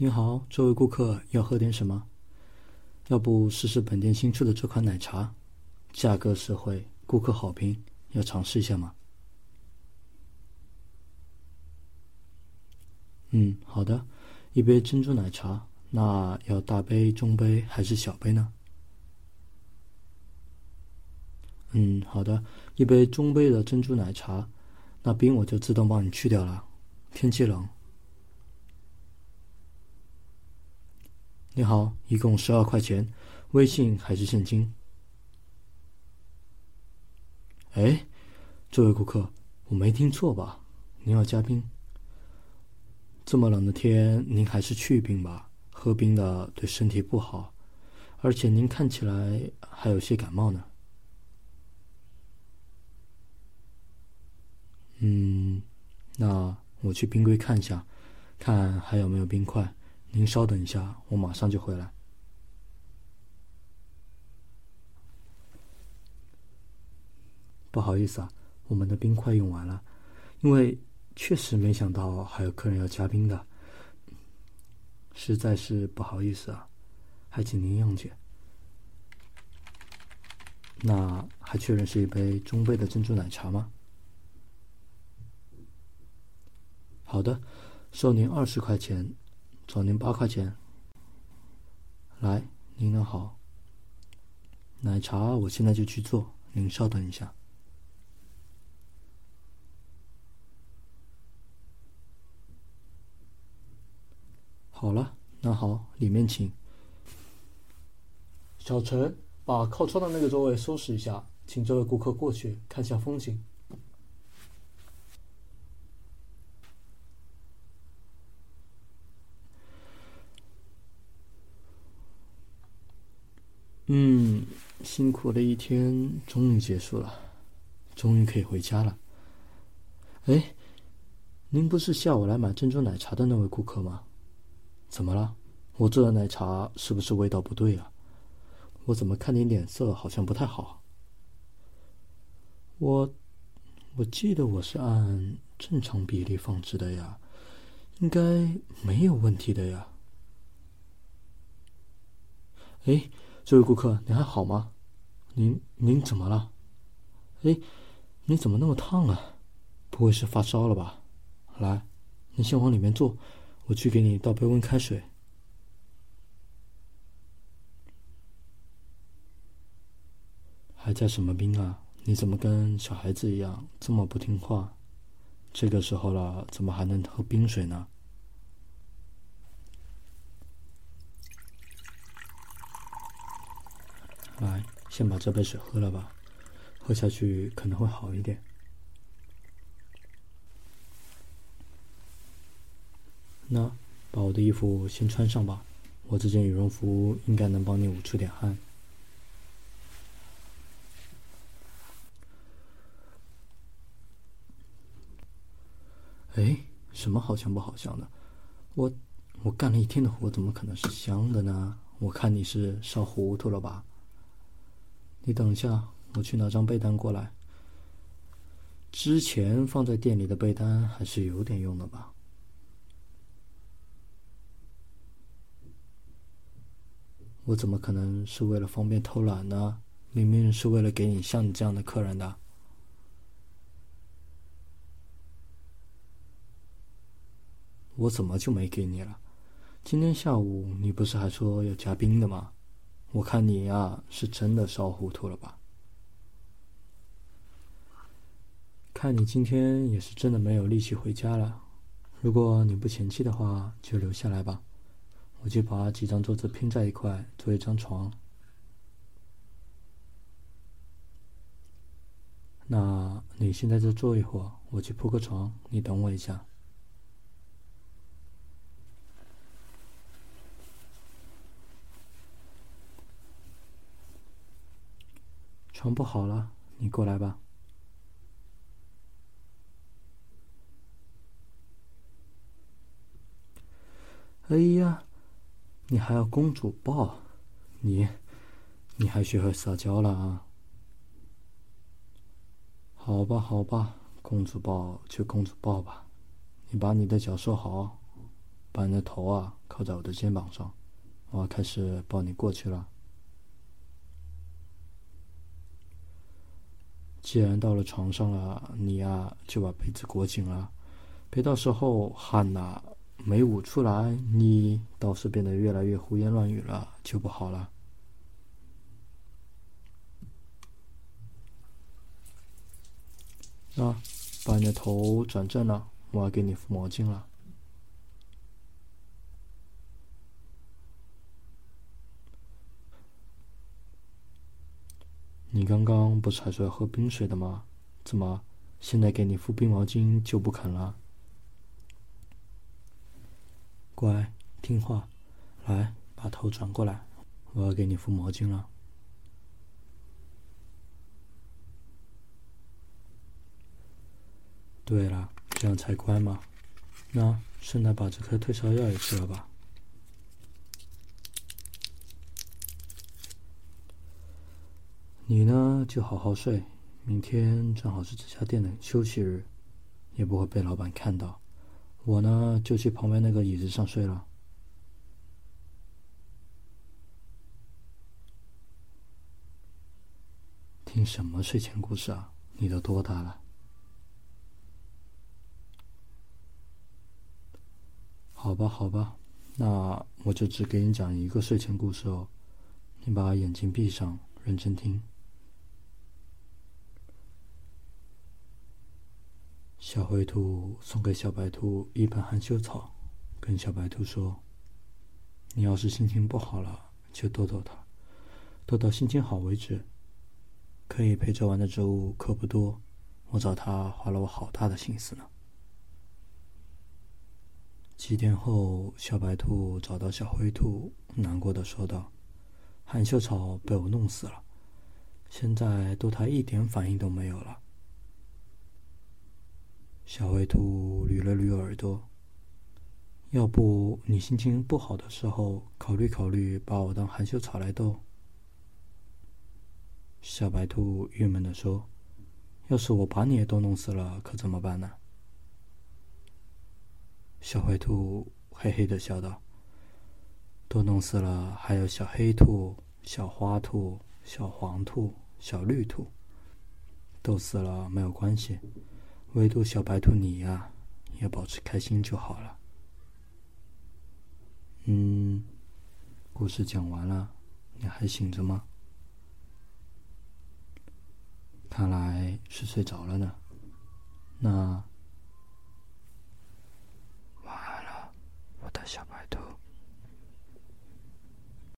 你好，这位顾客要喝点什么？要不试试本店新出的这款奶茶，价格实惠，顾客好评，要尝试一下吗？嗯，好的，一杯珍珠奶茶，那要大杯、中杯还是小杯呢？嗯，好的，一杯中杯的珍珠奶茶，那冰我就自动帮你去掉了，天气冷。你好，一共十二块钱，微信还是现金？哎，这位顾客，我没听错吧？您要加冰？这么冷的天，您还是去冰吧，喝冰的对身体不好，而且您看起来还有些感冒呢。嗯，那我去冰柜看一下，看还有没有冰块。您稍等一下，我马上就回来。不好意思啊，我们的冰块用完了，因为确实没想到还有客人要加冰的，实在是不好意思啊，还请您谅解。那还确认是一杯中杯的珍珠奶茶吗？好的，收您二十块钱。找您八块钱。来，您的好。奶茶我现在就去做，您稍等一下。好了，那好，里面请。小陈，把靠窗的那个座位收拾一下，请这位顾客过去看下风景。嗯，辛苦的一天终于结束了，终于可以回家了。哎，您不是下午来买珍珠奶茶的那位顾客吗？怎么了？我做的奶茶是不是味道不对啊？我怎么看你脸色好像不太好？我，我记得我是按正常比例放置的呀，应该没有问题的呀。哎。这位顾客，你还好吗？您您怎么了？哎，你怎么那么烫啊？不会是发烧了吧？来，你先往里面坐，我去给你倒杯温开水。还加什么冰啊？你怎么跟小孩子一样这么不听话？这个时候了，怎么还能喝冰水呢？来，先把这杯水喝了吧，喝下去可能会好一点。那把我的衣服先穿上吧，我这件羽绒服应该能帮你捂出点汗。哎，什么好香不好香的？我我干了一天的活，怎么可能是香的呢？我看你是烧糊涂了吧？你等一下，我去拿张被单过来。之前放在店里的被单还是有点用的吧？我怎么可能是为了方便偷懒呢？明明是为了给你像你这样的客人的。我怎么就没给你了？今天下午你不是还说要加冰的吗？我看你呀，是真的烧糊涂了吧？看你今天也是真的没有力气回家了。如果你不嫌弃的话，就留下来吧。我就把几张桌子拼在一块，做一张床。那你先在这坐一会儿，我去铺个床，你等我一下。床铺好了，你过来吧。哎呀，你还要公主抱？你，你还学会撒娇了啊？好吧，好吧，公主抱就公主抱吧。你把你的脚收好，把你的头啊靠在我的肩膀上，我要开始抱你过去了。既然到了床上了，你呀就把被子裹紧了，别到时候汗呐没捂出来，你倒是变得越来越胡言乱语了，就不好了。啊，把你的头转正了，我要给你敷毛巾了。你刚刚不是还说要喝冰水的吗？怎么现在给你敷冰毛巾就不肯了？乖，听话，来，把头转过来，我要给你敷毛巾了。对了，这样才乖嘛。那顺带把这颗退烧药也吃了吧。你呢，就好好睡。明天正好是这家店的休息日，也不会被老板看到。我呢，就去旁边那个椅子上睡了。听什么睡前故事啊？你都多大了？好吧，好吧，那我就只给你讲一个睡前故事哦。你把眼睛闭上，认真听。小灰兔送给小白兔一盆含羞草，跟小白兔说：“你要是心情不好了，就逗逗它，逗到心情好为止。可以陪着玩的植物可不多，我找它花了我好大的心思呢。”几天后，小白兔找到小灰兔，难过的说道：“含羞草被我弄死了，现在对它一点反应都没有了。”小灰兔捋了捋耳朵，要不你心情不好的时候，考虑考虑把我当含羞草来逗。小白兔郁闷的说：“要是我把你也都弄死了，可怎么办呢？”小灰兔嘿嘿的笑道：“都弄死了，还有小黑兔、小花兔、小黄兔、小绿兔，都死了没有关系。”唯独小白兔你呀，要保持开心就好了。嗯，故事讲完了，你还醒着吗？看来是睡着了呢。那